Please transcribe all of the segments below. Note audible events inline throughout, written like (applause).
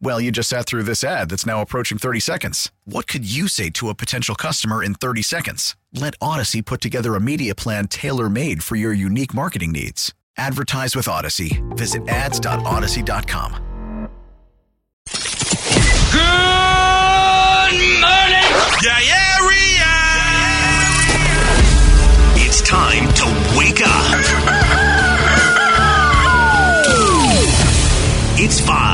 Well, you just sat through this ad that's now approaching 30 seconds. What could you say to a potential customer in 30 seconds? Let Odyssey put together a media plan tailor made for your unique marketing needs. Advertise with Odyssey. Visit ads.odyssey.com. Good morning, Diarrhea! It's time to wake up. (laughs) It's five,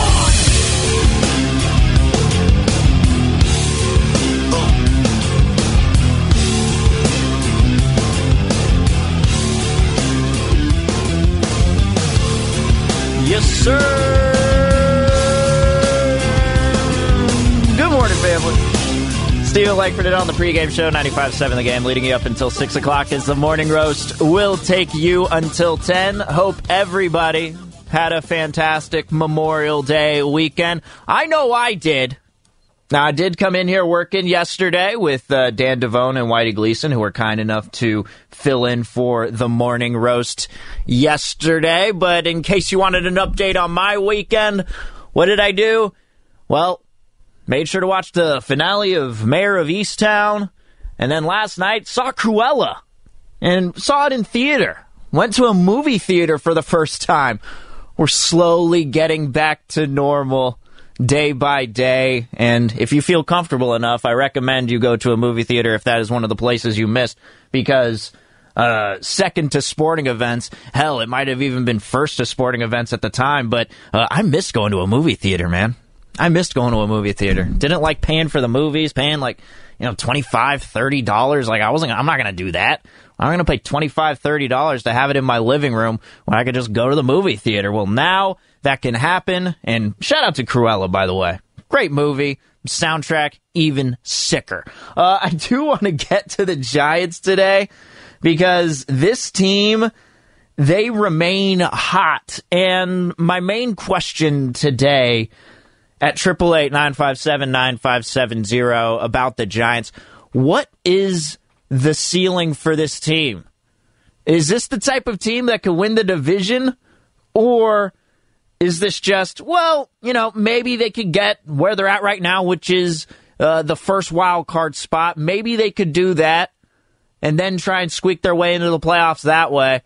Steven Langford it on the pregame show, 95.7 The Game, leading you up until 6 o'clock as the morning roast will take you until 10. Hope everybody had a fantastic Memorial Day weekend. I know I did. Now, I did come in here working yesterday with uh, Dan Devone and Whitey Gleason, who were kind enough to fill in for the morning roast yesterday. But in case you wanted an update on my weekend, what did I do? Well, made sure to watch the finale of Mare of Easttown. And then last night, saw Cruella and saw it in theater. Went to a movie theater for the first time. We're slowly getting back to normal day by day. And if you feel comfortable enough, I recommend you go to a movie theater if that is one of the places you missed because uh, second to sporting events, hell, it might have even been first to sporting events at the time, but uh, I miss going to a movie theater, man. I missed going to a movie theater. Didn't like paying for the movies, paying like, you know, $25, $30. Like, I wasn't, I'm not going to do that. I'm going to pay $25, $30 to have it in my living room when I could just go to the movie theater. Well, now that can happen. And shout out to Cruella, by the way. Great movie. Soundtrack, even sicker. Uh, (laughs) I do want to get to the Giants today because this team, they remain hot. And my main question today at 888-957-9570 about the Giants, what is the ceiling for this team? Is this the type of team that could win the division? Or is this just, well, you know, maybe they could get where they're at right now, which is uh, the first wild card spot. Maybe they could do that and then try and squeak their way into the playoffs that way.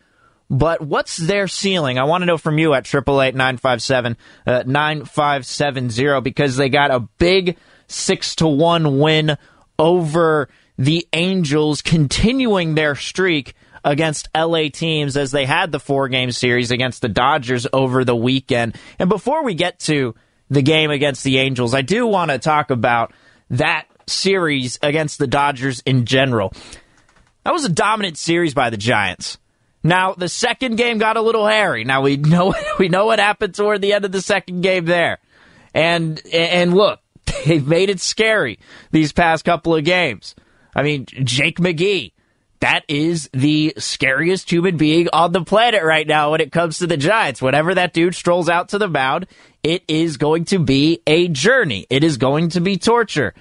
But what's their ceiling? I want to know from you at 888-957 uh, 9570 because they got a big 6 to 1 win over the Angels continuing their streak against LA teams as they had the four game series against the Dodgers over the weekend. And before we get to the game against the Angels, I do want to talk about that series against the Dodgers in general. That was a dominant series by the Giants. Now the second game got a little hairy. Now we know (laughs) we know what happened toward the end of the second game there. And and look, (laughs) they've made it scary these past couple of games. I mean, Jake McGee, that is the scariest human being on the planet right now when it comes to the Giants. Whenever that dude strolls out to the mound, it is going to be a journey. It is going to be torture.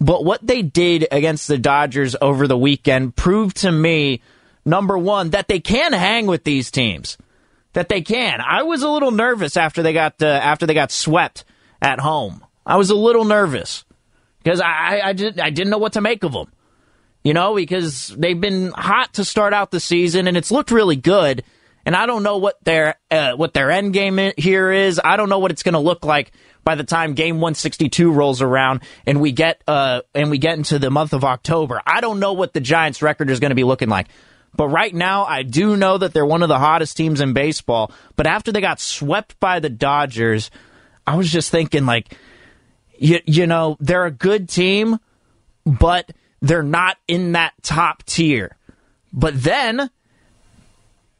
But what they did against the Dodgers over the weekend proved to me, number one, that they can hang with these teams. That they can. I was a little nervous after they got uh, after they got swept at home. I was a little nervous because I I, did, I didn't know what to make of them you know, because they've been hot to start out the season and it's looked really good. and I don't know what their uh, what their end game here is. I don't know what it's going to look like by the time game 162 rolls around and we get uh and we get into the month of October. I don't know what the Giants record is going to be looking like. But right now, I do know that they're one of the hottest teams in baseball. But after they got swept by the Dodgers, I was just thinking, like, you, you know, they're a good team, but they're not in that top tier. But then,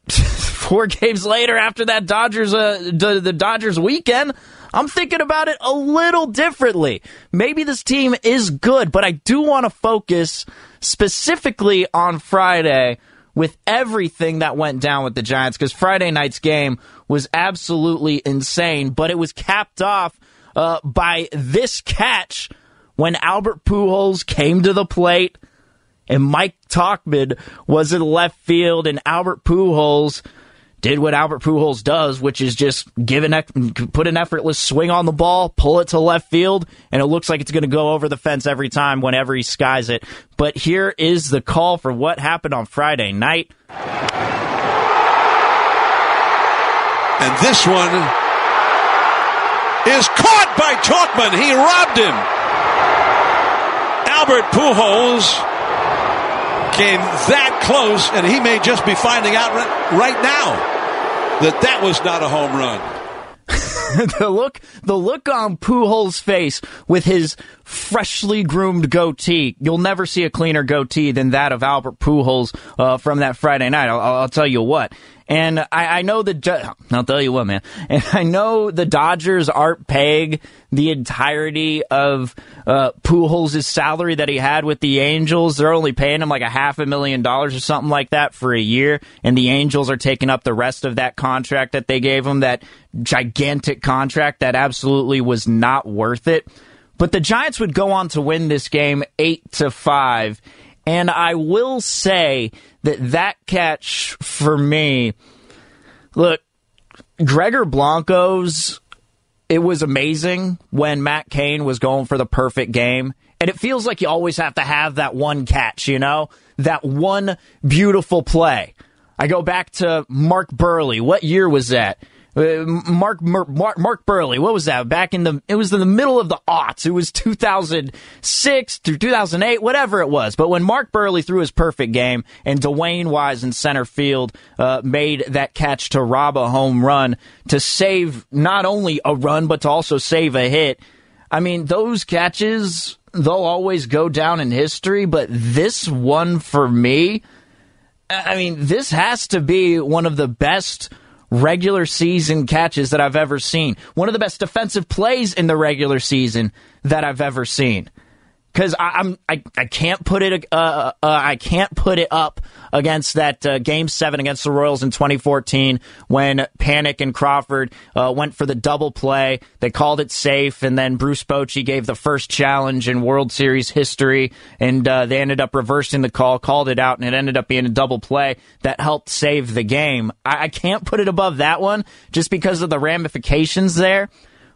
(laughs) four games later, after that Dodgers, uh, the, the Dodgers weekend, I'm thinking about it a little differently. Maybe this team is good, but I do want to focus specifically on Friday with everything that went down with the Giants because Friday night's game was absolutely insane, but it was capped off uh, by this catch when Albert Pujols came to the plate and Mike Tauchman was in left field and Albert Pujols did what Albert Pujols does, which is just give an put an effortless swing on the ball, pull it to left field, and it looks like it's going to go over the fence every time whenever he skies it. But here is the call for what happened on Friday night. And this one is caught by Tauchman. He robbed him. Albert Pujols came that close, and he may just be finding out right now that that was not a home run. (laughs) the look, the look on Pujols' face with his freshly groomed goatee. You'll never see a cleaner goatee than that of Albert Pujols uh, from that Friday night. I'll, I'll, tell you what. And I, I know the. I'll tell you what, man. (laughs) And I know the Dodgers aren't paying the entirety of uh, Pujols' salary that he had with the Angels. They're only paying him like a half a million dollars or something like that for a year, and the Angels are taking up the rest of that contract that they gave him. That gigantic contract that absolutely was not worth it. But the Giants would go on to win this game eight to five. And I will say that that catch for me, look, Gregor Blanco's, it was amazing when Matt Cain was going for the perfect game. And it feels like you always have to have that one catch, you know? That one beautiful play. I go back to Mark Buehrle. What year was that? Uh, Mark, Mark Mark Buehrle, what was that? Back in the it was in the middle of the aughts. It was 2006 through 2008, whatever it was. But when Mark Buehrle threw his perfect game and DeWayne Wise in center field uh, made that catch to rob a home run to save not only a run but to also save a hit. I mean, those catches they'll always go down in history, but this one for me, I mean, this has to be one of the best regular season catches that I've ever seen. One of the best defensive plays in the regular season that I've ever seen because I'm I, I can't put it uh, uh, I can't put it up against that uh, game seven against the Royals in 2014 when Panik and Crawford uh, went for the double play. They called it safe, and then Bruce Bochy gave the first challenge in World Series history, and uh, they ended up reversing the call, called it out, and it ended up being a double play that helped save the game. I, I can't put it above that one just because of the ramifications there.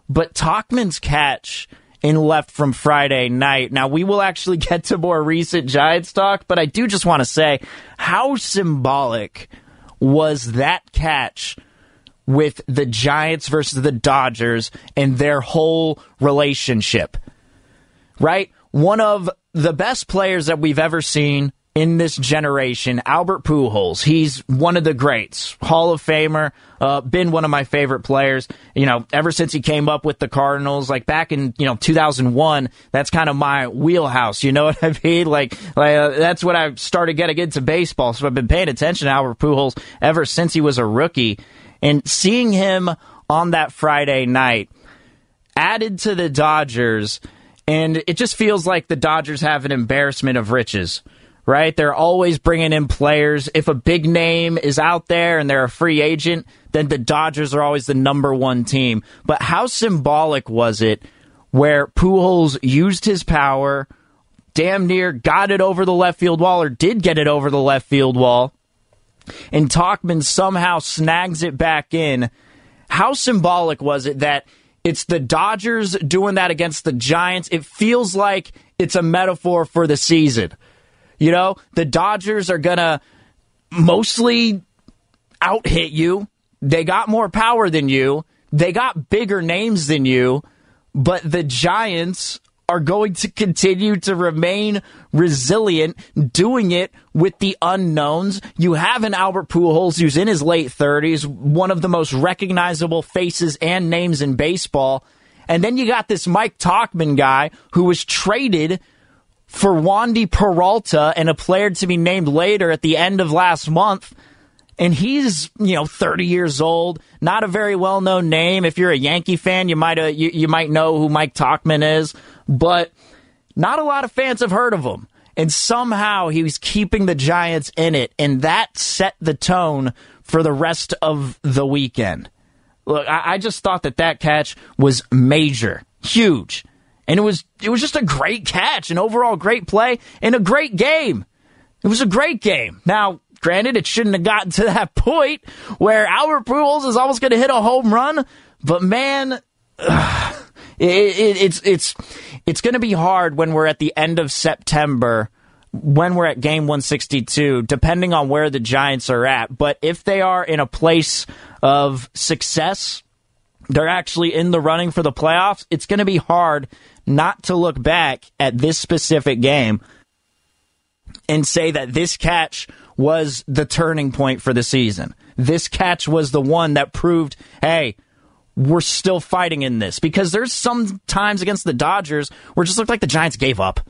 But Tauchman's catch in left from Friday night. Now, we will actually (laughs) get to more recent Giants talk, but I do just want to say how symbolic was that catch with the Giants versus the Dodgers and their whole relationship, right? One of the best players that we've ever seen in this generation, Albert Pujols. He's one of the greats, Hall of Famer, uh, been one of my favorite players. You know, ever since he came up with the Cardinals, like back in you know 2001. That's kind of my wheelhouse. You know (laughs) what I mean? Like, like uh, that's when I started getting into baseball. So I've been paying attention to Albert Pujols ever since he was a rookie, and seeing him on that Friday night added to the Dodgers. And it just feels like the Dodgers have an embarrassment of riches right? They're always bringing in players. If a big name is out there and they're a free agent, then the Dodgers are always the number one team. But how symbolic was it where Pujols used his power, damn near got it over the left field wall, or did get it over the left field wall, and Tauchman somehow snags it back in? How symbolic was it that it's the Dodgers doing that against the Giants? It feels like it's a metaphor for the season you know, the Dodgers are going to mostly out hit you. They got more power than you. They got bigger names than you. But the Giants are going to continue to remain resilient, doing it with the unknowns. You have an Albert Pujols who's in his late 30s, one of the most recognizable faces and names in baseball. And then you got this Mike Tauchman guy who was traded for Wandy Peralta and a player to be named later at the end of last month. And he's, you know, 30 years old, not a very well known name. If you're a Yankee fan, you might, uh, you, you might know who Mike Tauchman is, but not a lot of fans have heard of him. And somehow he was keeping the Giants in it, and that set the tone for the rest of the weekend. Look, I, I just thought that that catch was major, huge. And it was it was just a great catch, an overall great play, and a great game. It was a great game. Now, granted, it shouldn't have gotten to (laughs) that point where Albert Pujols is almost going to hit a home run, but man, ugh, (sighs) it, it, it's it's it's going to be hard when we're at the end of September when we're at game 162, depending on where the Giants are at. But if they are in a place of success, they're actually in the running for the playoffs, it's going to be hard not to look back at this specific game and say that this catch was the turning point for the season. This catch was the one that proved, hey, we're still fighting in this because there's some times against the Dodgers where just looked like the Giants gave up.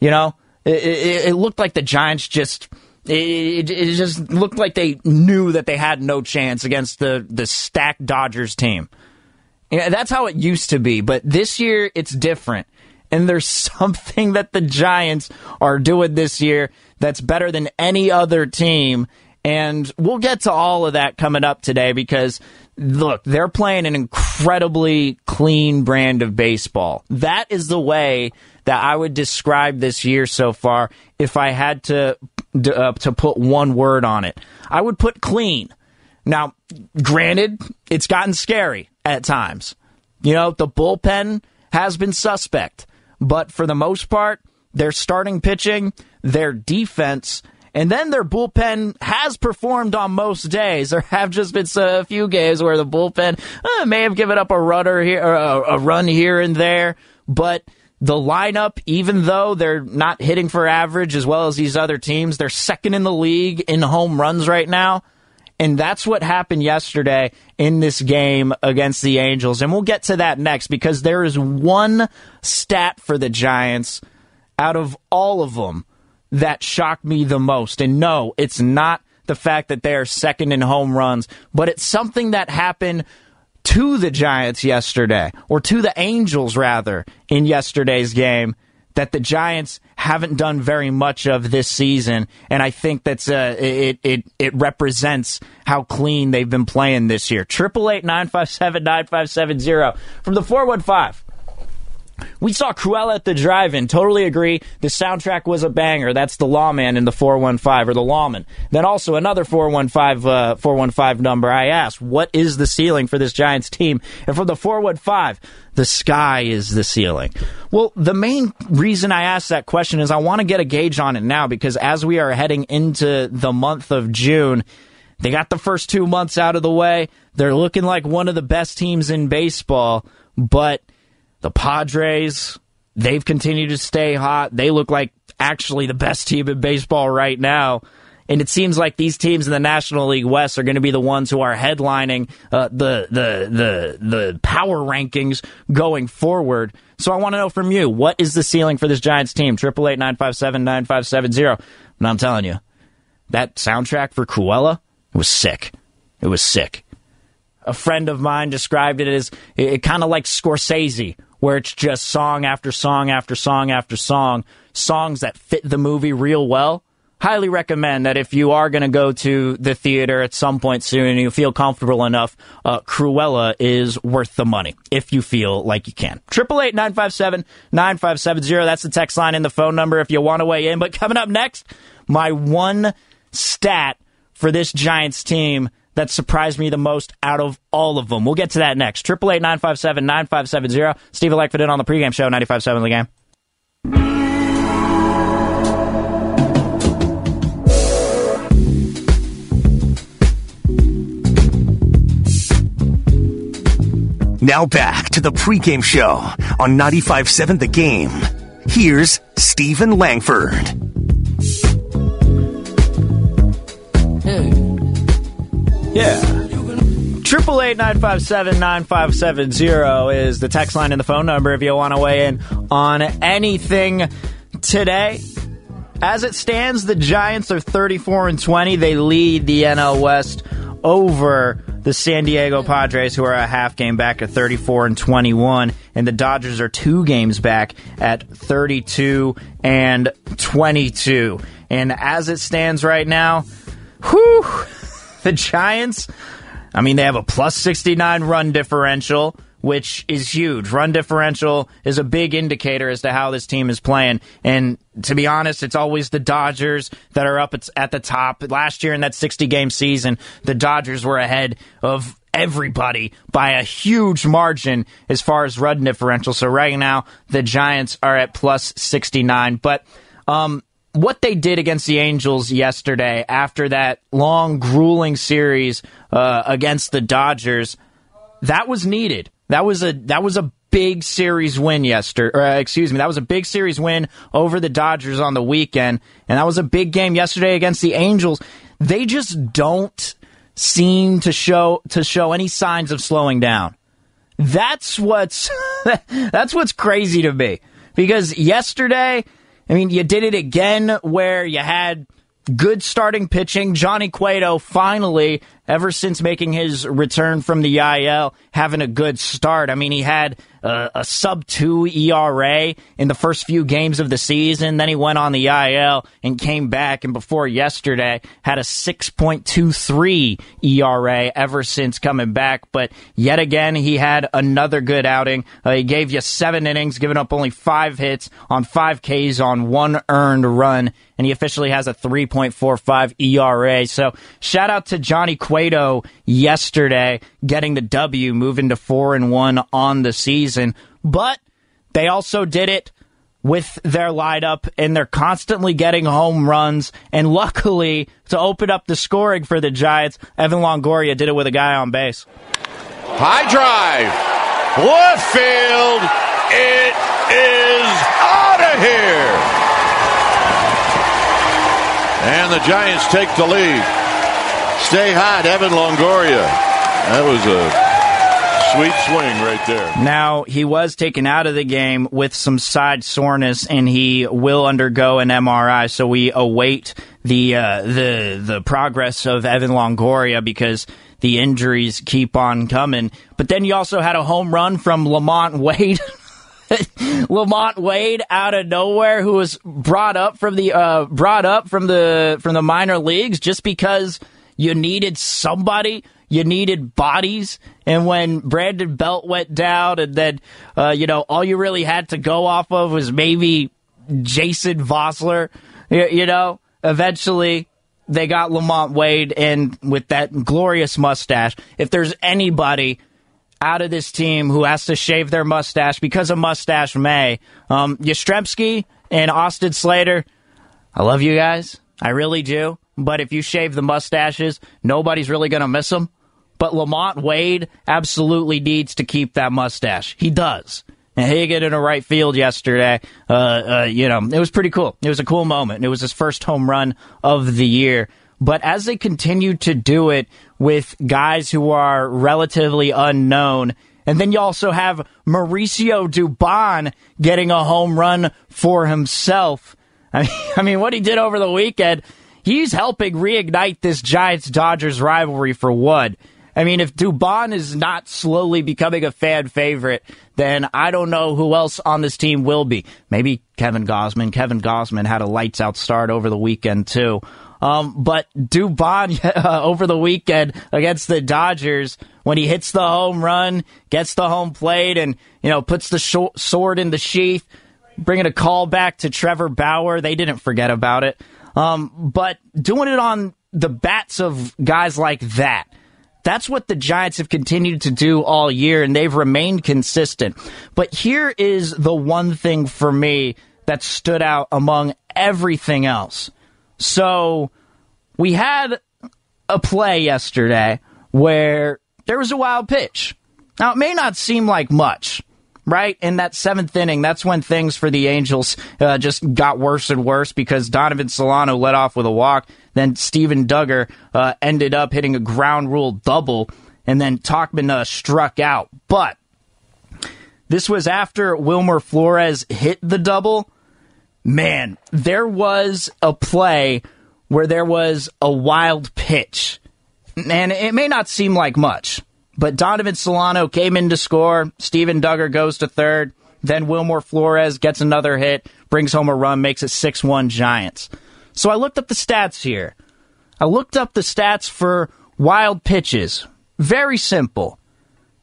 You know, it, it, it looked like the Giants just. It, it, just looked like they knew that they had no chance against the, the stacked Dodgers team. Yeah, that's how it used to be, but this year it's different. And there's (laughs) something that the Giants are doing this year that's better than any other team. And we'll get to all of that coming up today because, look, they're playing an incredibly clean brand of baseball. That is the way that I would describe this year so far if I had to uh, to put one word on it. I would put clean. Now, granted, it's gotten scary at times. You know, the bullpen has been suspect, but for the most part, their starting pitching, their defense, and then their bullpen has performed on most days. There have just been a few games where the bullpen uh, may have given up a runner here, a, a run here and there, but the lineup, even though they're not hitting for average as well as these other teams, they're second in the league in home runs right now. And that's what happened yesterday in this game against the Angels. And we'll get to that next because there is one stat for the Giants out of all of them that shocked me the most. And no, it's not the fact that they are second in home runs, but it's something that happened to the Giants yesterday, or to the Angels rather, in yesterday's game that the Giants haven't done very much of this season, and I think that's uh, it. It it represents how clean they've been playing this year. Triple eight nine five seven nine five seven zero from the four one five. We saw Cruella at the drive-in. Totally agree. The soundtrack was a banger. That's the lawman in the 415 or the lawman. Then also another 415 uh, 415 number. I asked, "What is the ceiling for this Giants team?" And for the 415, the sky is the ceiling. Well, the main reason I asked that question is I want to get a gauge on it now because as we are heading into the month of June, they got the first 2 months out of the way. They're looking like one of the best teams in baseball, but the Padres, they've continued to stay hot. They look like actually the best team in baseball right now. And it seems like these teams in the National League West are going to be the ones who are headlining uh, the the the the power rankings going forward. So I want to know from you, what is the ceiling for this Giants team? Triple eight nine five seven nine five seven zero. And I'm telling you, that soundtrack for Cruella was sick. It was sick. A friend of mine described it as it, it kind of like Scorsese, where it's just song after song after song after song, songs that fit the movie real well. Highly recommend that if you are going to go to the theater at some point soon and you feel comfortable enough, uh, Cruella is worth the money if you feel like you can. Triple eight nine five seven nine five seven zero. That's the text line and the phone number if you want to weigh in. But coming up next, my one stat for this Giants team that surprised me the most out of all of them. We'll get to that next. Triple eight nine five seven nine five seven zero. Steve Langford in on the pregame show, Ninety five seven The Game. Now back to the pregame show on 95.7 The Game. Here's Steven Langford. Hey. Yeah. Triple eight nine five seven nine five seven zero is the text line and the phone number if you want to weigh in on anything today. As it stands, the Giants are thirty four and twenty. They lead the NL West over the San Diego Padres, who are a half game back at 34 and 21, and the Dodgers are two games back at 32 and 22. And as it stands right now, whew, the Giants, I mean, they have a plus 69 run differential, which is huge. Run differential is a big indicator as to how this team is playing. And to be honest, it's always the Dodgers that are up at the top. Last year in that 60 game season, the Dodgers were ahead of everybody by a huge margin as far as run differential. So right now, the Giants are at plus 69. But, um, what they did against the Angels yesterday after that long, grueling series uh, against the Dodgers, that was needed. That was a that was a big series win yesterday. Uh, excuse me, that was a big series win over the Dodgers on the weekend, and that was a big game yesterday against the Angels. They just don't seem to show to show any signs of slowing down. That's what's (laughs) that's what's crazy to me because yesterday I mean, you did it again where you had good starting pitching. Johnny Cueto finally, ever since making his return from the IL, having a good start. I mean, he had a, a sub two ERA in the first few games of the season. Then he went on the IL and came back, and before yesterday had a 6.23 ERA ever since coming back. But yet again, he had another good outing. Uh, he gave you seven innings, giving up only five hits on five Ks on one earned run, and he officially has a 3.45 ERA. So shout out to Johnny Cueto yesterday getting the W, moving to four and one on the season. But they also did it with their lineup, and they're constantly getting home runs. And luckily, to open up the scoring for the Giants, Evan Longoria did it with a guy on base. High drive, left field. It is out of here. And the Giants take the lead. Stay hot, Evan Longoria. That was a Sweet swing right there. Now, he was taken out of the game with some side soreness, and he will undergo an MRI. So we await the uh, the the progress of Evan Longoria because the injuries keep on coming. But then you also had a home run from Lamont Wade. (laughs) Lamont Wade out of nowhere, who was brought up from the uh, brought up from the from the minor leagues just because you needed somebody you needed bodies. And when Brandon Belt went down, and then, uh, you know, all you really had to go off of was maybe Jason Vosler, you, you know, eventually they got Lamont Wade, and with that glorious mustache, if there's anybody out of this team who has to shave their mustache because of Mustache May, um, Yastrzemski and Austin Slater, I love you guys. I really do. But if you shave the mustaches, nobody's really going to miss them. But Lamont Wade absolutely needs to keep that mustache. He does. And he got in a right field yesterday. Uh, uh, you know, it was pretty cool. It was a cool moment. It was his first home run of the year. But as they continue to do it with guys who are relatively unknown, and then you also have Mauricio Dubon getting a home run for himself. I mean, (laughs) I mean, what he did over the weekend, he's helping reignite this Giants Dodgers rivalry for one. I mean, if Dubon is not slowly becoming a fan favorite, then I don't know who else on this team will be. Maybe Kevin Gausman. Kevin Gausman had a lights out start over the weekend too. Um, but Dubon (laughs) uh, over the weekend against the Dodgers, when he hits the home run, gets the home plate, and you know puts the sword in the sheath, bringing a call back to Trevor Bauer. They didn't forget about it. Um, but doing it on the bats of guys like that that's what the Giants have continued to do all year, and they've remained consistent. But here is the one thing for me that stood out among everything else. So we had a play yesterday where there was a wild pitch. Now, it may not seem like much, right? In that seventh inning, that's when things for the Angels uh, just got worse and worse because Donovan Solano led off with a walk. Then Steven Duggar uh, ended up hitting a ground rule double, and then Tauchman uh, struck out. But this was after Wilmer Flores hit the double. Man, there was a play where there was a wild pitch. And it may not seem like much, but Donovan Solano came in to score. Steven Duggar goes to third. Then Wilmer Flores gets another hit, brings home a run, makes it 6 1 Giants. So I looked up the stats here. I looked up the stats for wild pitches. Very simple.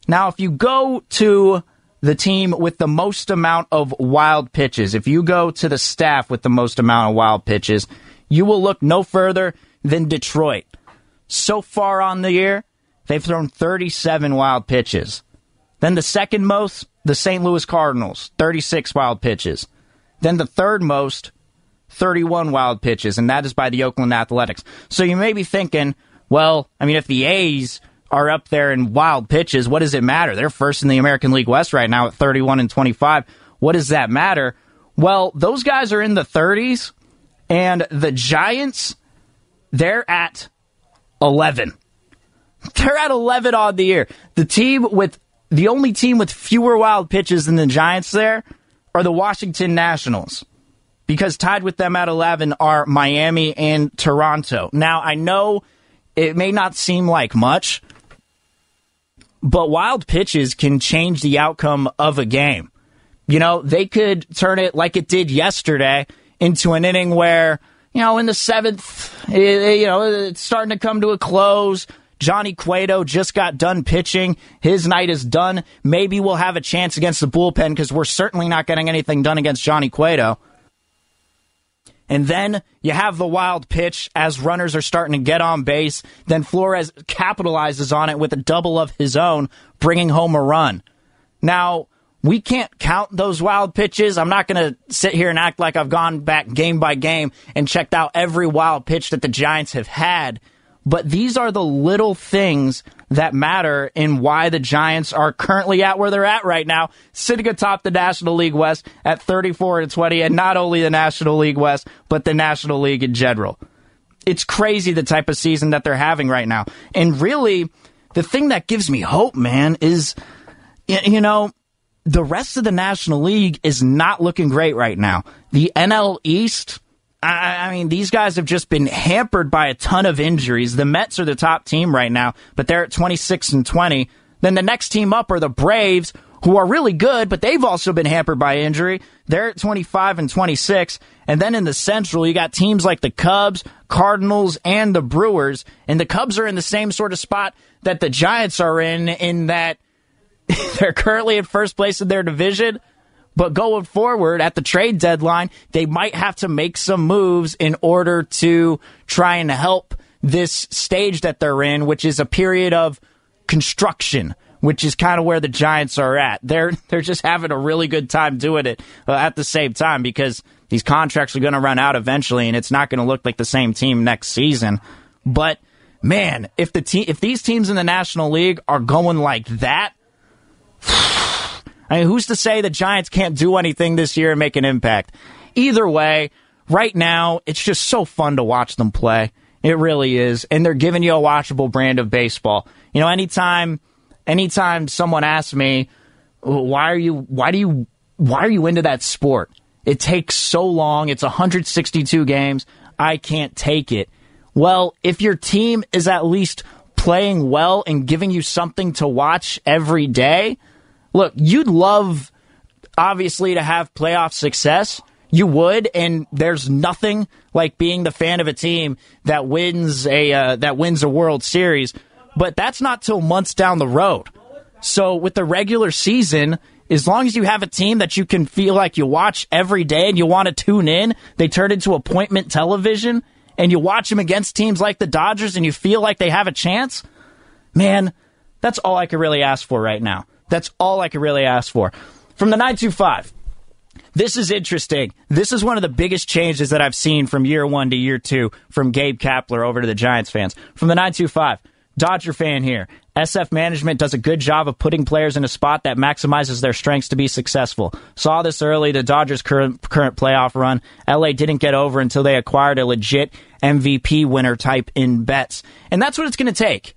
Now, if you go to the team with the most amount of wild pitches, if you go to the staff with the most amount of wild pitches, you will look no further than Detroit. So far on the year, they've thrown 37 wild pitches. Then the second most, the St. Louis Cardinals, 36 wild pitches. Then the third most, 31 wild pitches, and that is by the Oakland Athletics. So you may be thinking, well, I mean, if the A's are up there in wild pitches, what does it matter? They're first in the American League West right now at 31 and 25. What does that matter? Well, those guys are in the 30s, and the Giants, they're at 11. (laughs) They're at 11 on the year. The team with the only team with fewer wild pitches than the Giants there are the Washington Nationals. Because tied with them at 11 are Miami and Toronto. Now, I know it may not seem like much, but wild pitches can change the outcome of a game. You know, they could turn it like it did yesterday into an inning where, you know, in the seventh, it, you know, it's starting to come to a close. Johnny Cueto just got done pitching. His night is done. Maybe we'll have a chance against the bullpen because we're certainly not getting anything done against Johnny Cueto. And then you have the wild pitch as runners are starting to get on base. Then Flores capitalizes on it with a double of his own, bringing home a run. Now, we can't count those wild pitches. I'm not going to sit here and act like I've gone back game by game and checked out every wild pitch that the Giants have had. But these are the little things that matter in why the Giants are currently at where they're at right now, sitting atop the National League West at 34 and 20, and not only the National League West, but the National League in general. It's crazy the type of season that they're having right now. And really, the thing that gives me hope, man, is, you know, the rest of the National League is not looking great right now. The NL East, I, I, mean, these guys have just been hampered by a ton of injuries. The Mets are the top team right now, but they're at 26 and 20. Then the next team up are the Braves, who are really good, but they've also been hampered by injury. They're at 25 and 26. And then in the Central, you got teams like the Cubs, Cardinals, and the Brewers. And the Cubs are in the same sort of spot that the Giants are in, in that (laughs) they're currently in first place in their division but going forward at the trade deadline, they might have to make some moves in order to try and help this stage that they're in, which is a period of construction, which is kind of where the Giants are at. They're (laughs) they're just having a really good time doing it uh, at the same time because these contracts are going to run out eventually, and it's not going to look like the same team next season. But man, if the te- if these teams in the National League are going like that. (sighs) I mean, who's to say the Giants can't do anything this year and make an impact? Either way, right now, it's just so fun to watch them play. It really is. And they're giving you a watchable brand of baseball. You know, anytime anytime someone asks me, why are you why do you why are you into that sport? It takes so long. It's 162 games. I can't take it. Well, if your team is at least playing well and giving you something to watch every day, look, you'd love, obviously, to have playoff success. You would, and there's nothing like being the fan of a team that wins a uh, that wins a World Series. But that's not till months down the road. So with the regular season, as long as you have a team that you can feel like you watch every day and you want to tune in, they turn into appointment television, and you watch them against teams like the Dodgers, and you feel like they have a chance. Man, that's all I could really ask for right now. That's all I could really ask for. From the 925. This is interesting. This is one of the biggest changes that I've seen from year one to year two from Gabe Kapler over to the Giants fans. From the 925. Dodger fan here. SF management does a good job of putting players in a spot that maximizes their strengths to be successful. Saw this early, the Dodgers' current, current playoff run. LA didn't get over until they acquired a legit MVP winner type in Betts. And that's what it's going to take.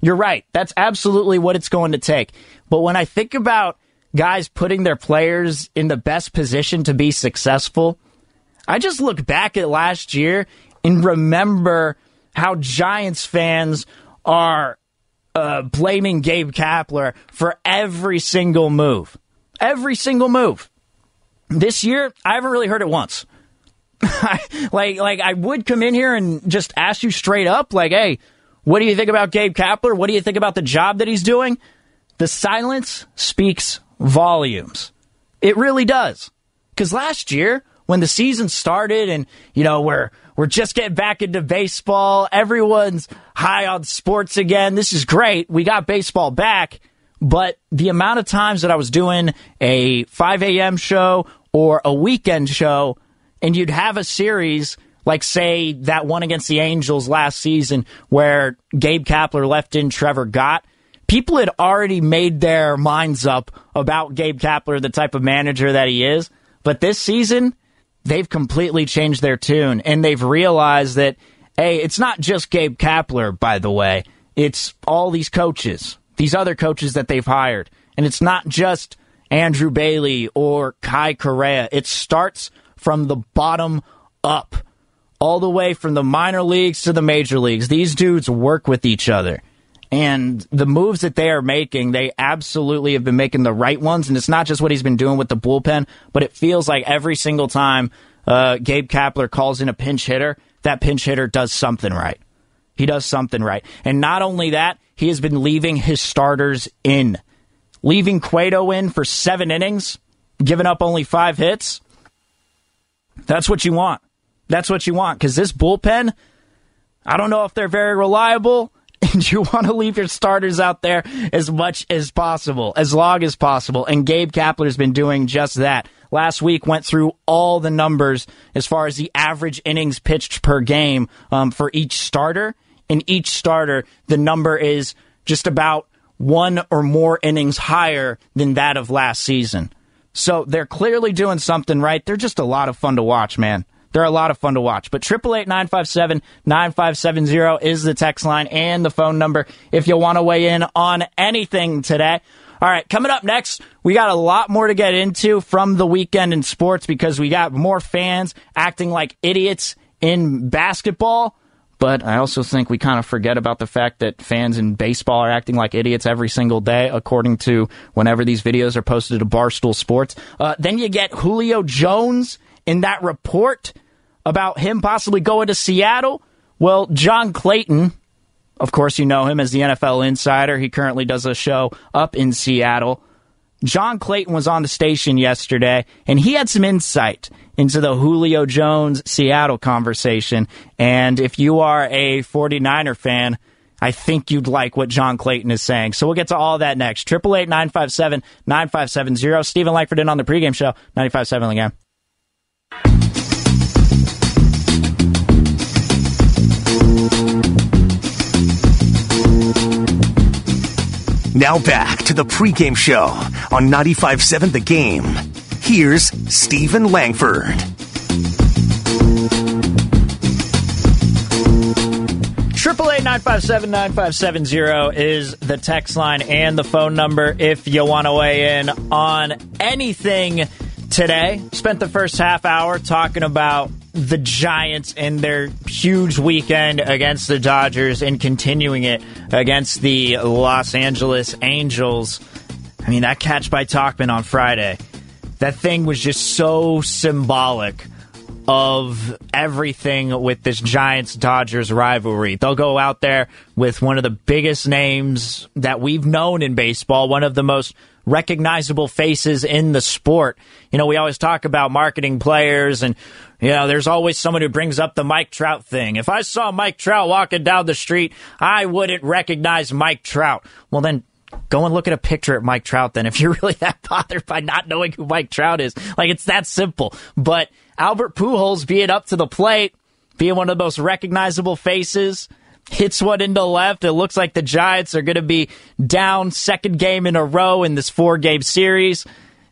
You're right. That's absolutely what it's going to take. But when I think about guys putting their players in the best position to be successful, I just look back at last year and remember how Giants fans are uh, blaming Gabe Kapler for every single move. Every single move. This year, I haven't really heard it once. (laughs) like, like I would come in here and just ask you straight up, like, hey, what do you think about Gabe Kapler? What do you think about the job that he's doing? The silence speaks volumes. It really does. Because last year, when the season started and, you know, we're we're just getting back into baseball. Everyone's high on sports again. This is great. We got baseball back. But the amount of times that I was doing a 5 a.m. show or a weekend show, and you'd have a series like, say, that one against the Angels last season where Gabe Kapler left in Trevor Gott, people had already made their minds up about Gabe Kapler, the type of manager that he is. But this season, they've completely changed their tune and they've realized that, hey, it's not just Gabe Kapler, by the way. It's all these coaches, these other coaches that they've hired. And it's not just Andrew Bailey or Kai Correa. It starts from the bottom up, all the way from the minor leagues to the major leagues. These dudes work with each other. And the moves that they are making, they absolutely have been making the right ones. And it's not just what he's been doing with the bullpen, but it feels like every single time uh, Gabe Kapler calls in a pinch hitter, that pinch hitter does something right. He does something right. And not only that, he has been leaving his starters in. Leaving Cueto in for seven innings, giving up only five hits. That's what you want. That's what you want. Because this bullpen, I don't know if they're very reliable (laughs) and you want to leave your starters out there as much as possible, as long as possible. And Gabe Kapler's been doing just that. Last week went through all the numbers as far as the average innings pitched per game um, for each starter. In each starter, the number is just about one or more innings higher than that of last season. So they're clearly doing something right. They're just a lot of fun to watch, man. They're a lot of fun to watch. But 888 is the text line and the phone number if you want to weigh in on anything today. All right, coming up next, we got a lot more to get into from the weekend in sports because we got more fans acting like idiots in basketball. But I also think we kind of forget about the fact that fans in baseball are acting like idiots every single day, according to whenever these videos are posted to Barstool Sports. Uh, then you get Julio Jones in that report about him possibly going to Seattle? Well, John Clayton, of course, you know him as the NFL insider. He currently does a show up in Seattle. John Clayton was on the station yesterday, and he had some insight into the Julio Jones Seattle conversation. And if you are a 49er fan, I think you'd like what John Clayton is saying. So we'll get to all that next. 888 957 9570. Steven Langford in on the pregame show, 95.7 again. Now back to the pregame show on 95.7 The Game. Here's Steven Langford. Triple eight nine five seven nine five seven zero is the text line and the phone number if you want to weigh in on anything today. Spent the first half hour talking about the Giants and their huge weekend against the Dodgers and continuing it against the Los Angeles Angels. I mean, that catch by Tauchman on Friday, that thing was just so symbolic of everything with this Giants Dodgers rivalry. They'll go out there with one of the biggest names that we've known in baseball, one of the most recognizable faces in the sport. You know, we always talk about marketing players and you know, there's always someone who brings up the Mike Trout thing. If I saw Mike Trout walking down the street, I wouldn't recognize Mike Trout. Well, then go and look at a picture of Mike Trout then if you're (laughs) really that bothered by not knowing who Mike Trout is. Like, it's that simple. But Albert Pujols being up to the plate, being one of the most recognizable faces, hits one into left. It looks like the Giants are going to be down second game in a row in this four game series.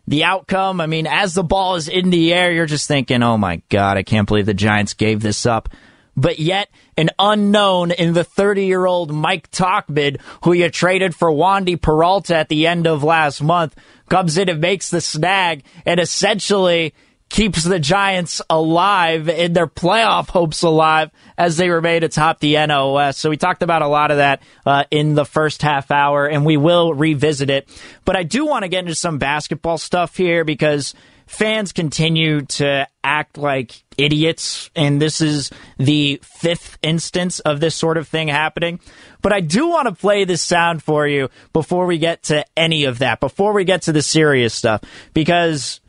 The outcome, I mean, as the ball is in the air, you're just thinking, oh my God, I can't believe the Giants gave this up. But yet, an unknown in the 30 year old Mike Tauchman, who you traded for Wandy Peralta at the end of last month, comes in and makes the snag and essentially keeps the Giants alive and their playoff hopes alive as they remain atop the NOS. So we talked about a lot of that uh, in the first half hour, and we will revisit it. But I do want to get into some basketball stuff here because fans continue to act like idiots, and this is the fifth instance of this sort of thing happening. But I do want to play this sound for you before we get to any of that, before we get to the serious stuff, because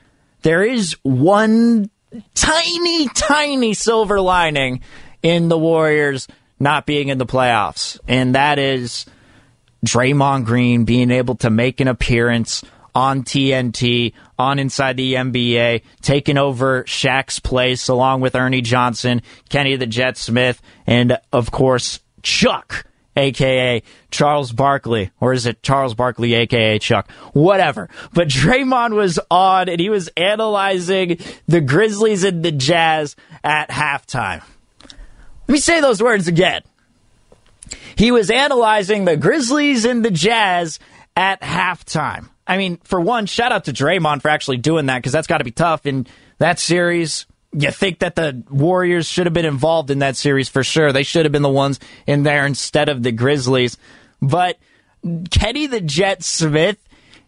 there is one tiny, tiny silver lining in the Warriors not being in the playoffs, and that is Draymond Green being able to make an appearance on TNT, on Inside the NBA, taking over Shaq's place along with Ernie Johnson, Kenny the Jet Smith, and of course, Chuck aka Charles Barkley, or is it Charles Barkley, aka Chuck? Whatever. But Draymond was on and he was analyzing the Grizzlies and the Jazz at halftime. Let me say those words again. He was analyzing the Grizzlies and the Jazz at halftime. I mean, for one, shout out to Draymond for actually doing that because that's got to be tough in that series you think that the Warriors should have been involved in that series for sure. They should have been the ones in there instead of the Grizzlies. But Kenny the Jet Smith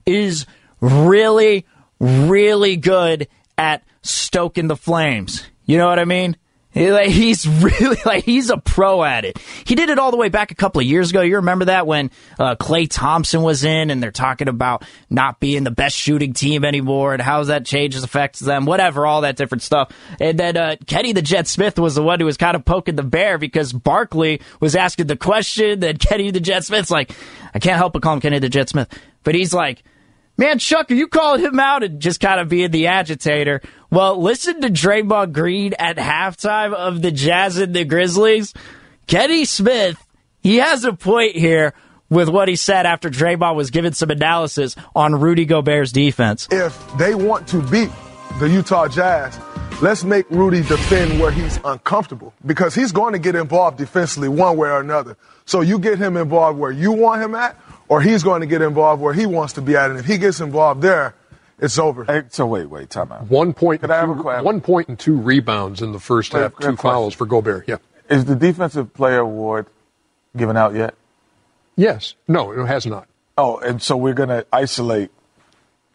is really, really good at stoking the flames. You know what I mean? He's (laughs) really like he's a pro at it. He did it all the way back a couple of years ago. You remember that when uh, Klay Thompson was in, and they're talking about not being the best shooting team anymore, and how that changes affects them, whatever, all that different stuff. And then uh, Kenny the Jet Smith was the one who was kind of poking the bear because Barkley was asking the question. Then Kenny the Jet Smith's like, I can't help but call him Kenny the Jet Smith, but he's like Man, Chuck, are you calling him out and just kind of being the agitator? Well, listen to Draymond Green at halftime of the Jazz and the Grizzlies. Kenny Smith, he has a point here with what he said after Draymond was given some analysis on Rudy Gobert's defense. If they want to beat the Utah Jazz, let's make Rudy defend where he's uncomfortable because he's going to get involved defensively one way or another. So you get him involved where you want him at, or he's going to get involved where he wants to be at. And if he gets involved there, it's over. Hey, so wait, wait, time out. One point, two, one point and two rebounds in the first half, two fouls for Gobert. Yeah. Is the defensive player award given out yet? Yes. No, it has not. Oh, and so we're going to isolate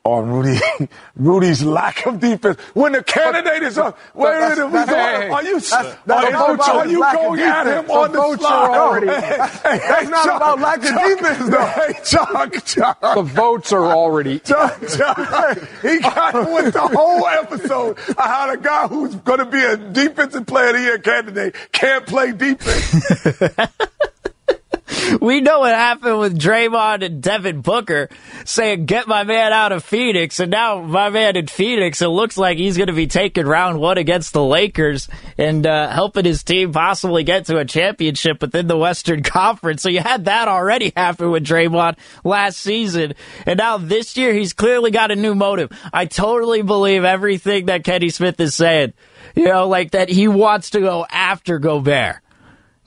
on Rudy, (laughs) Rudy's lack of defense. When the candidate is up, (laughs) wait a minute, that's, hey, are you, that's, that's are, you, are you going at him on the, slide? Already, hey, that's not Chuck, about lack of Chuck, defense, though. Hey, Chuck, Chuck. The votes are already. (laughs) Chuck, Chuck. he got with the whole episode of how the guy who's going to be a defensive player of the year candidate can't play defense. We know what happened with Draymond and Devin Booker saying, get my man out of Phoenix. And now my man in Phoenix, it looks like he's going to be taking round one against the Lakers and uh, helping his team possibly get to a championship within the Western (laughs) Conference. So you had that already happen with Draymond last season. And now this year, he's clearly got a new motive. I totally believe everything that Kenny Smith is saying. You know, like that he wants to go after Gobert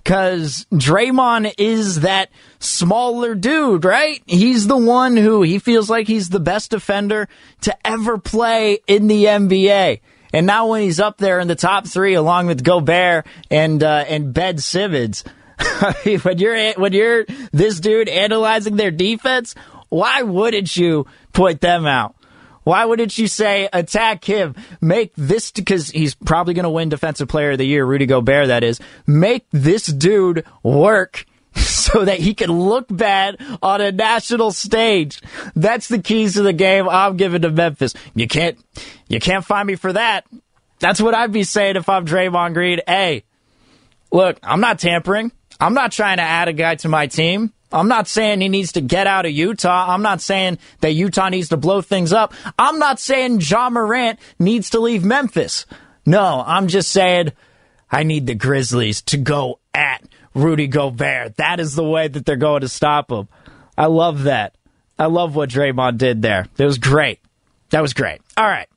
because Draymond is that smaller dude, right? He's the one who he feels like he's the best defender to ever play in the NBA. And now when he's up there in the top three, along with Gobert and uh, and Ben Simmons, (laughs) when you're when you're this dude analyzing their defense, why wouldn't you point them out? Why wouldn't you say attack him? Make this because he's probably going to win Defensive Player of the Year, Rudy Gobert. That is, make this dude work (laughs) so that he can look bad on a national stage. That's the keys to the game I'm giving to Memphis. You can't, you can't find me for that. That's what I'd be saying if I'm Draymond Green. Hey, look, I'm not tampering. I'm not trying to add a guy to my team. I'm not saying he needs to get out of Utah. I'm not saying that Utah needs to blow things up. I'm not saying Ja Morant needs to leave Memphis. No, I'm just saying I need the Grizzlies to go at Rudy Gobert. That is the way that they're going to stop him. I love that. I love what Draymond did there. It was great. That was great. All right.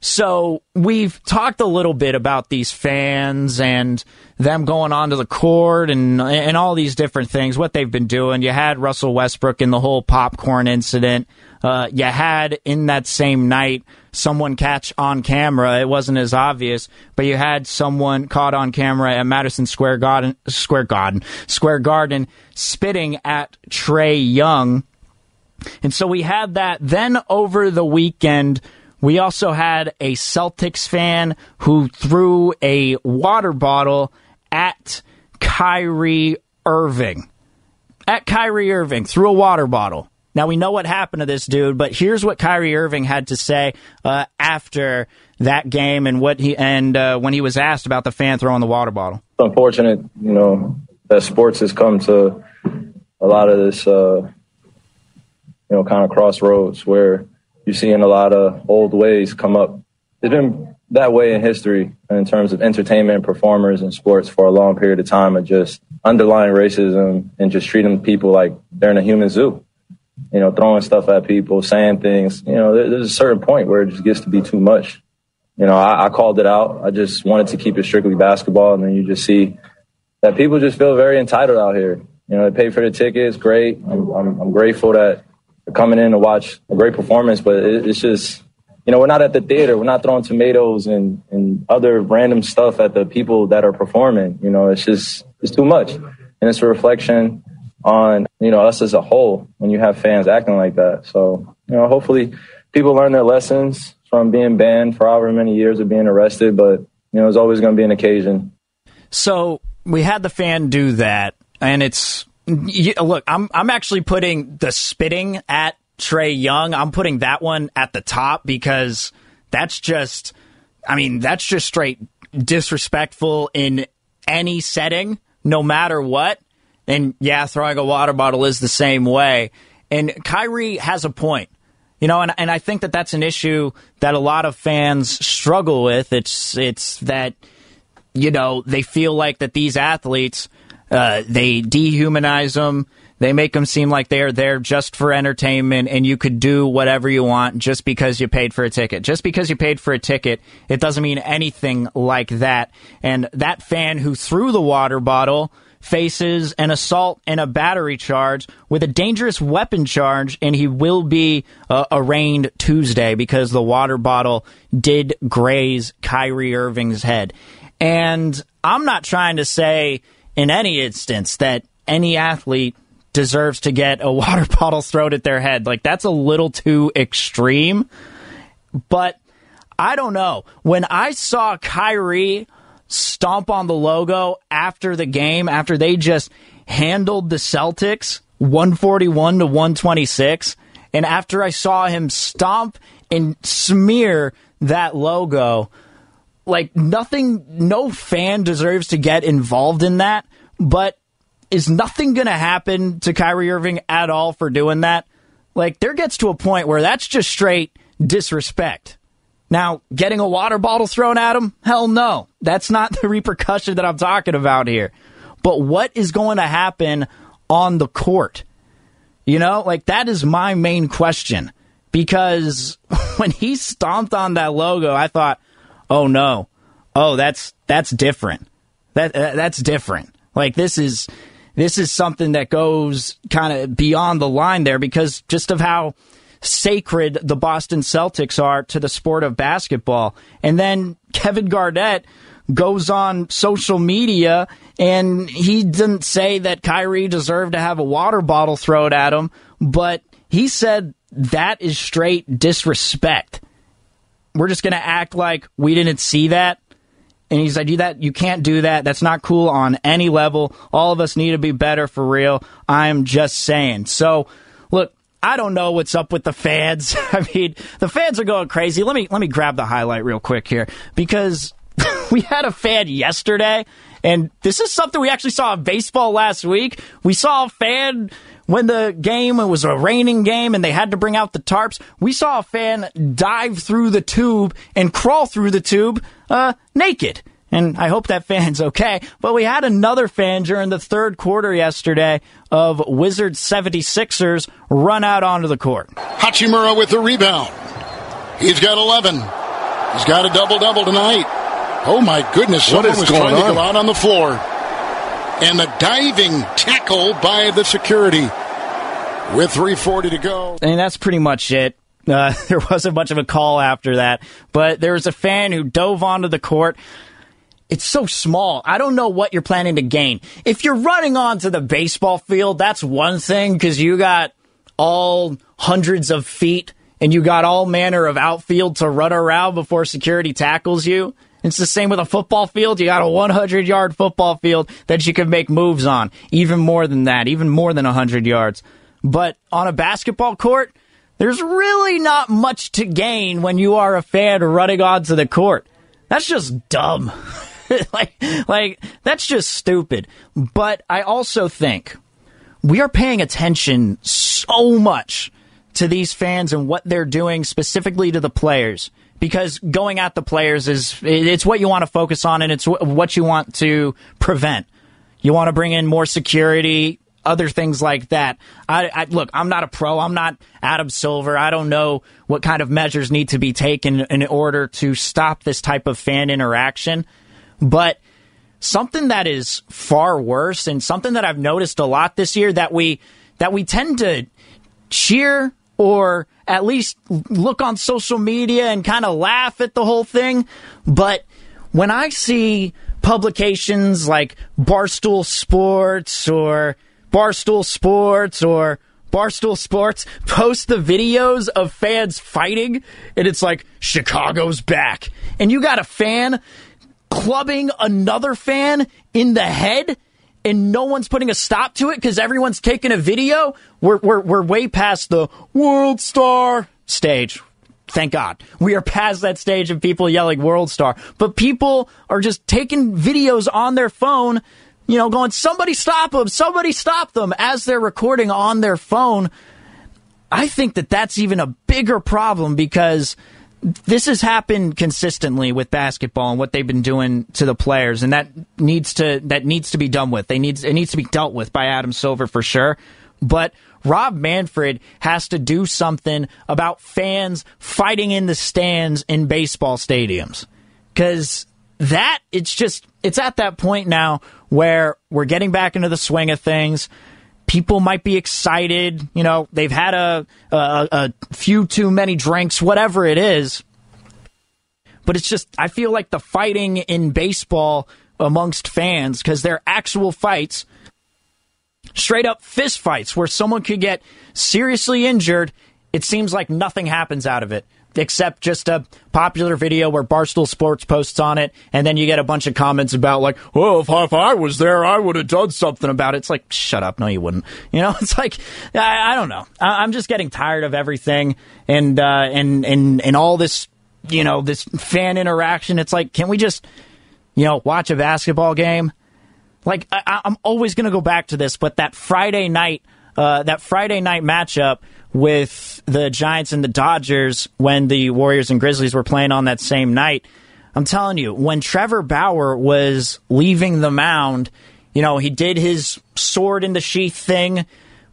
So we've talked a little bit about these fans and them going onto the court and and all these different things, what they've been doing. You had Russell Westbrook in the whole popcorn incident. Uh, you had in that same night someone catch on camera. It wasn't as obvious, but you had someone caught on camera at Madison Square Garden, Square Garden, Square Garden, spitting at Trae Young. And so we had that. Then over the weekend, we also had a Celtics fan who threw a water bottle at Kyrie Irving. At Kyrie Irving, threw a water bottle. Now we know what happened to this dude, but here's what Kyrie Irving had to say uh, after that game and what he and uh, when he was asked about the fan throwing the water bottle. It's unfortunate, you know, that sports has come to a lot of this, uh, you know, kind of crossroads where you're seeing a lot of old ways come up. It's been that way in history in terms of entertainment performers and sports for a long period of time of just underlying racism and just treating people like they're in a human zoo. You know, throwing stuff at people, saying things. You know, there's a certain point where it just gets to be too much. You know, I, I called it out. I just wanted to keep it strictly basketball, and then you just see that people just feel very entitled out here. You know, they pay for the tickets, great. I'm, I'm, I'm grateful that coming in to watch a great performance, but it, it's just, you know, we're not at the theater. We're not throwing tomatoes and, and other random stuff at the people that are performing. You know, it's just, it's too much. And it's a reflection on, you know, us as a whole when you have fans acting like that. So, you know, hopefully people learn their lessons from being banned for however many years of being arrested, but, you know, it's always going to be an occasion. So we had the fan do that, and it's look, I'm I'm actually putting the spitting at Trae Young. I'm putting that one at the top because that's just, I mean, that's just straight disrespectful in any setting, no matter what. And yeah, throwing a water bottle is the same way. And Kyrie has a point. You know, and, and I think that that's an issue that a lot of fans struggle with. It's it's that you know they feel like that these athletes uh, they dehumanize them. They make them seem like they're there just for entertainment and you could do whatever you want just because you paid for a ticket. Just because you paid for a ticket, it doesn't mean anything like that. And that fan who threw the water bottle faces an assault and a battery charge with a dangerous weapon charge, and he will be uh, arraigned Tuesday because the water bottle did graze Kyrie Irving's head. And I'm not trying to say in any instance that any athlete deserves to get a (laughs) water bottle thrown at their head. Like, that's a little too extreme. But I don't know. When I saw Kyrie stomp on the logo after the game, after they just handled the Celtics 141 to 126, and after I saw him stomp and smear that logo, like nothing, no fan deserves to get involved in that. But is nothing going to happen to Kyrie Irving at all for doing that? Like, there gets to a point where that's just straight disrespect. Now, getting a water bottle thrown at him? Hell no. That's not (laughs) the repercussion that I'm talking about here. But what is going to happen on the court? You know, like that is my main question. Because (laughs) when he stomped on that logo, I thought, oh no, oh that's that's different. That that's different. Like this is this is something that goes kind of beyond the line there because just of how sacred the Boston Celtics are to the sport of basketball. And then Kevin Garnett goes on social media and he didn't say that Kyrie deserved to have a water bottle thrown at him, but he said that is straight disrespect. We're just going to act like we didn't see that. And he's like, "Do that? You can't do that. That's not cool on any level. All of us need to be better for real." I'm just saying. So, look, I don't know what's up with the fans. (laughs) I mean, the fans are going crazy. Let me let me grab the highlight real quick here because (laughs) we had a fan yesterday, and this is something we actually saw in baseball last week. We saw a fan when the game it was a raining game and they had to bring out the tarps we saw a fan dive through the tube and crawl through the tube uh, naked and I hope that fan's (laughs) okay. But we had another fan during the third quarter yesterday of Wizards 76ers run out onto the court. Hachimura with the rebound. He's got 11. He's got a double double tonight. Oh my goodness! What Someone is was going trying to on? go out on the floor, and the diving tackle by the security with 3:40 to go. And that's pretty much it. Uh, (laughs) there wasn't much of a call after that, but there was a fan who dove onto the court. It's so small. I don't know what you're planning to gain. If you're running onto the baseball field, that's one thing because you got all hundreds of feet and you got all manner of outfield to run around before security tackles you. It's the same with a football field. You got a 100 yard football field that you can make moves on. Even more than that, even more than 100 yards. But on a basketball court, there's really not much to gain when you are a fan running onto the court. That's just dumb. (laughs) like, like, that's just stupid. But I also think we are paying attention so much to these fans and what they're doing specifically to the players because going at the players is it's what you want to focus on and it's what you want to prevent. You want to bring in more security, other things like that. I, I look, I'm not a pro. I'm not Adam Silver. I don't know what kind of measures need to be taken in order to stop this type of fan interaction, but something that is far worse and something that I've noticed a lot this year that we that we tend to cheer or at least look on social media and kind of laugh at the whole thing. But when I see publications like Barstool Sports or Barstool Sports or Barstool Sports post the videos of fans fighting, and it's like, Chicago's back. And you got a fan clubbing another fan in the head and no one's putting a stop to it because everyone's taking a video, we're, we're, we're way past the world star stage. Thank God. We are past that stage of people yelling world star. But people are just taking videos on their phone, you know, going, somebody stop them, somebody stop them as they're recording on their phone. I think that that's even a bigger problem because this has happened consistently with basketball and what they've been doing to the players, and that needs to that needs to be done with. They needs it needs to be dealt with by Adam Silver for sure. But Rob Manfred has to do something about fans fighting in the stands in baseball stadiums because that it's just it's at that point now where we're getting back into the swing of things people might be excited. You know, they've had a, a, a few too many drinks, whatever it is. But it's just, I feel like the fighting in baseball amongst fans, because they're actual fights, straight up fist fights where someone could get seriously injured, it seems like nothing happens out of it. Except just a popular video where Barstool Sports posts on it, and then you get a bunch of comments about like, "Oh, if, if I was there, I would have done something about it." It's like, shut up, no, you wouldn't. (laughs) You know, (laughs) it's like, I, I don't know. I, I'm just getting tired of everything, and uh, and and and all this, you know, this fan interaction. It's like, can we just, you know, watch a basketball game? Like, I, I'm always going to go back to this, but that Friday night, uh, that Friday night matchup with the Giants and the Dodgers when the Warriors and Grizzlies were playing on that same night. I'm telling you, when Trevor Bauer was leaving the mound, you know, he did his sword in the sheath thing,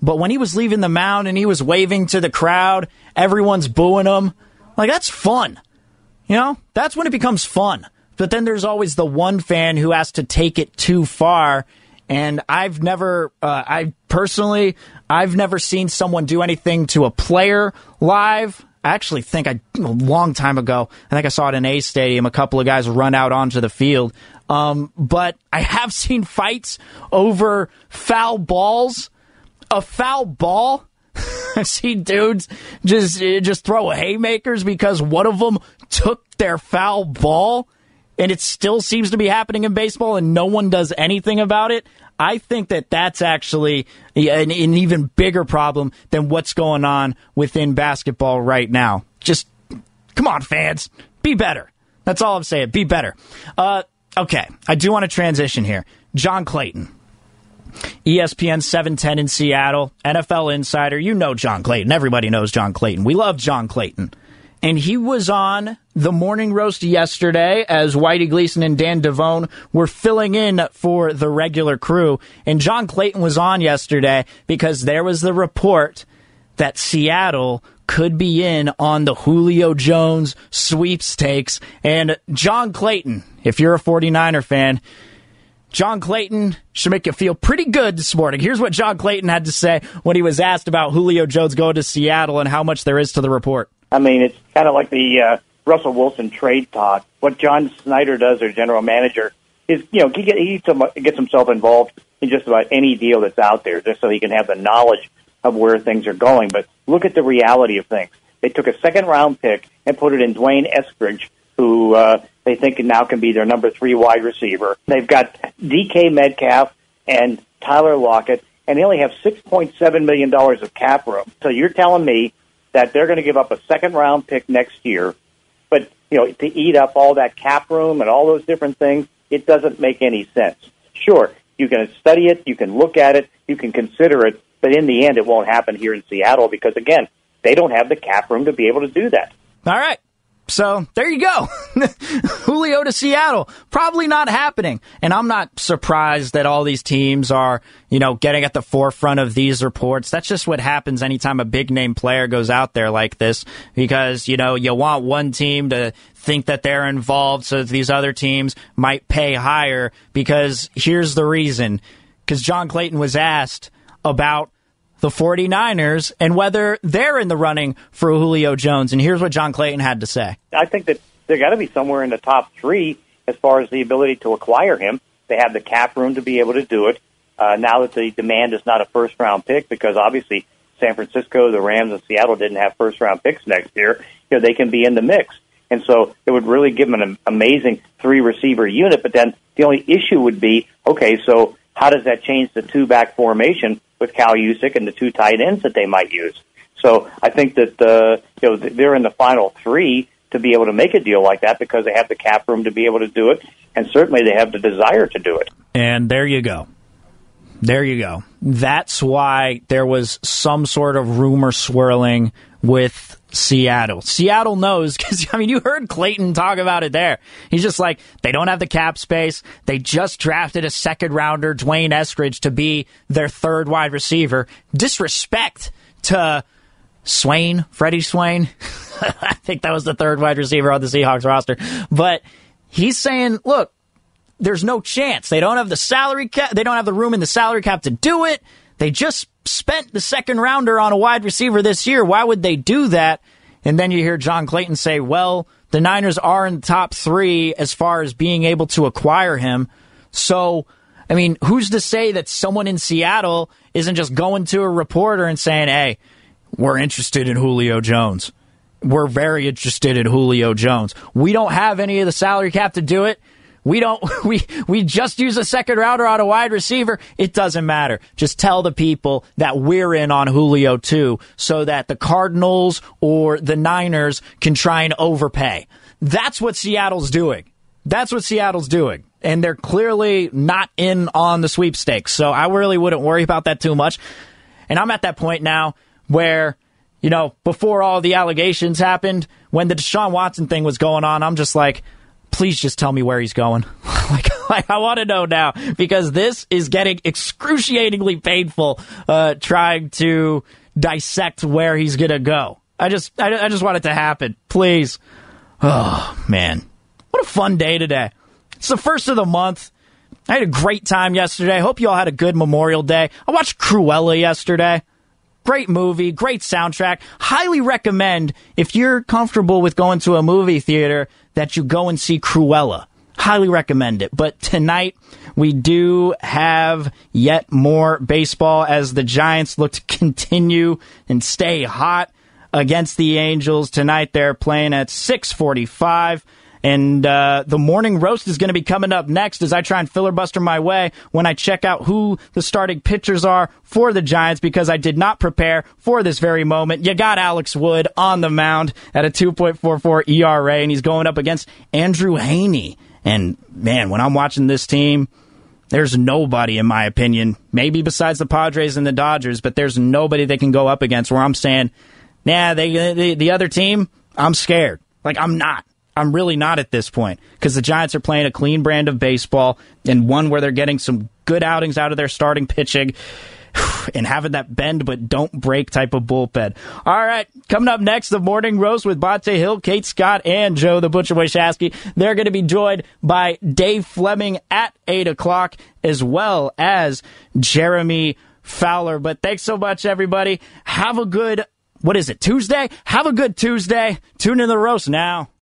but when he was leaving the mound and he was waving to the crowd, everyone's booing him. Like, that's fun. You know, that's when it becomes fun. But then there's always the one fan who has to take it too far. And I've never, uh, I personally, I've never seen someone do anything to a player live. I actually think I, a long time ago, I think I saw it in A Stadium, a couple of guys run out onto the field. Um, but I have (laughs) seen fights over foul balls. A foul ball (laughs) I've seen dudes just just throw haymakers because one of them took their foul ball, and it still seems to be happening in baseball, and no one does anything about it. I think that that's actually an, an even bigger problem than what's going on within basketball right now. Just come on, fans, be better. That's all I'm saying. Be better. Uh, okay, I do want to transition here. John Clayton. ESPN 710 in Seattle, NFL insider. You know John Clayton. Everybody knows John Clayton. We love John Clayton. And he was on the morning roast yesterday as Whitey Gleason and Dan Devone were filling in for the regular crew. And John Clayton was on yesterday because there was the report that Seattle could be in on the Julio Jones sweepstakes. And John Clayton, if you're a 49er fan, John Clayton should make you feel pretty good this morning. Here's what John Clayton had to say when he was asked about Julio Jones going to Seattle and how much there is to the report. I mean, it's kind of like the uh, Russell Wilson trade talk. What John Schneider does, their general manager, is you know he, he gets himself involved in just about any deal that's out there, just so he can have the knowledge of where things are going. But look at the reality of things. They took a second round pick and put it in D'Wayne Eskridge, who uh, they think now can be their number three wide receiver. They've got DK Metcalf and Tyler Lockett, and they only have $6.7 million of cap room. So you're telling me that they're going to give up a second round pick next year, but you know to eat up all that cap room and all those different things, it doesn't make any sense. Sure, you can study it, you can look at it, you can consider it, but in the end, it won't happen here in Seattle because again, they don't have the cap room to be able to do that. All right. So there you go. (laughs) Julio to Seattle. Probably not happening. And I'm not surprised that all these teams are, you know, getting at the forefront of these reports. That's just what happens anytime a big name player goes out there like this because, you know, you want one team to think that they're involved so these other teams might pay higher because here's the reason. Because John Clayton was asked about the 49ers and whether they're in the running for Julio Jones. And here's what John Clayton had to say. I think that they're got to be somewhere in the top three as far as the ability to acquire him. They have the cap room to be able to do it. Uh, now that the demand is not a first round pick, because obviously San Francisco, the Rams, and Seattle didn't have first round picks next year, you know, they can be in the mix. And so it would really give them an amazing three receiver unit. But then the only issue would be, okay, so how does that change the two back formation with Kyle Juszczyk and the two tight ends that they might use. So I think that uh, you know they're in the final three to be able to make a deal like that because they have the cap room to be able to do it, and certainly they have the desire to do it. And there you go. There you go. That's why there was some sort of rumor swirling with Seattle. Seattle knows (laughs) because I mean you heard Clayton talk about it there. He's just like they don't have the cap space. They just drafted a second rounder, D'Wayne Eskridge, to be their third wide receiver. Disrespect to Swain, Freddie Swain. (laughs) I think that was the third wide receiver on the Seahawks roster. But he's saying, look, there's no chance. They don't have the salary cap. They don't have the room in the salary cap to do it. They just spent the second rounder on a wide receiver this year. Why would they do that? And then you hear John Clayton say, well, the Niners are in the top three as far as being able to acquire him. So, I mean, who's to say that someone in Seattle isn't just going to a reporter and saying, hey, we're interested in Julio Jones. We're very interested in Julio Jones. We don't have any of the salary cap to do it. We don't, (laughs) we, we just use a second rounder on a wide receiver. It doesn't matter. Just tell the people that we're in on Julio too so that the Cardinals or the Niners can try and overpay. That's what Seattle's doing. That's what Seattle's doing. And they're clearly not in on the sweepstakes. So I really wouldn't worry about that too much. And I'm at that point now where, you know, before all the allegations happened, when the Deshaun Watson thing was going on, I'm just like, please just tell me where he's going. (laughs) like, (laughs) I want to know now because this is getting excruciatingly painful. Uh, trying to dissect where he's gonna go. I just, I, I just want it to happen, please. Oh man, what a fun day today! It's the first of the month. I had a great time yesterday. I hope you all had a good Memorial Day. I watched Cruella yesterday. Great movie, great soundtrack. Highly recommend if you're comfortable with going to a movie theater that you go and see Cruella. Highly recommend it. But tonight we do have yet more baseball as the Giants look to continue and stay hot against the Angels. Tonight they're playing at 645. And uh, the morning roast is going to be coming up next as I try and filibuster my way when I check out who the starting pitchers are for the Giants because I did not prepare for this very moment. You got Alex Wood on the mound at a 2.44 ERA, and he's going up against Andrew Heaney. And man, when I'm watching this team, there's nobody, in my opinion, maybe besides the Padres and the Dodgers, but there's nobody they can go up against where I'm saying, nah, they, they the other team, I'm scared. Like, I'm not. I'm really not at this point because the Giants are playing a clean brand of baseball and one where they're getting some good outings out of their starting pitching (sighs) and having that bend but don't break type of bullpen. All right, coming up next, the morning roast with Bonta Hill, Kate Scott, and Joe the Butcher Washasky. They're going to be joined by Dave Fleming at 8 o'clock as well as Jeremy Fowler. But thanks so much, everybody. Have a good, what is it, Tuesday? Have a good Tuesday. Tune in the roast now.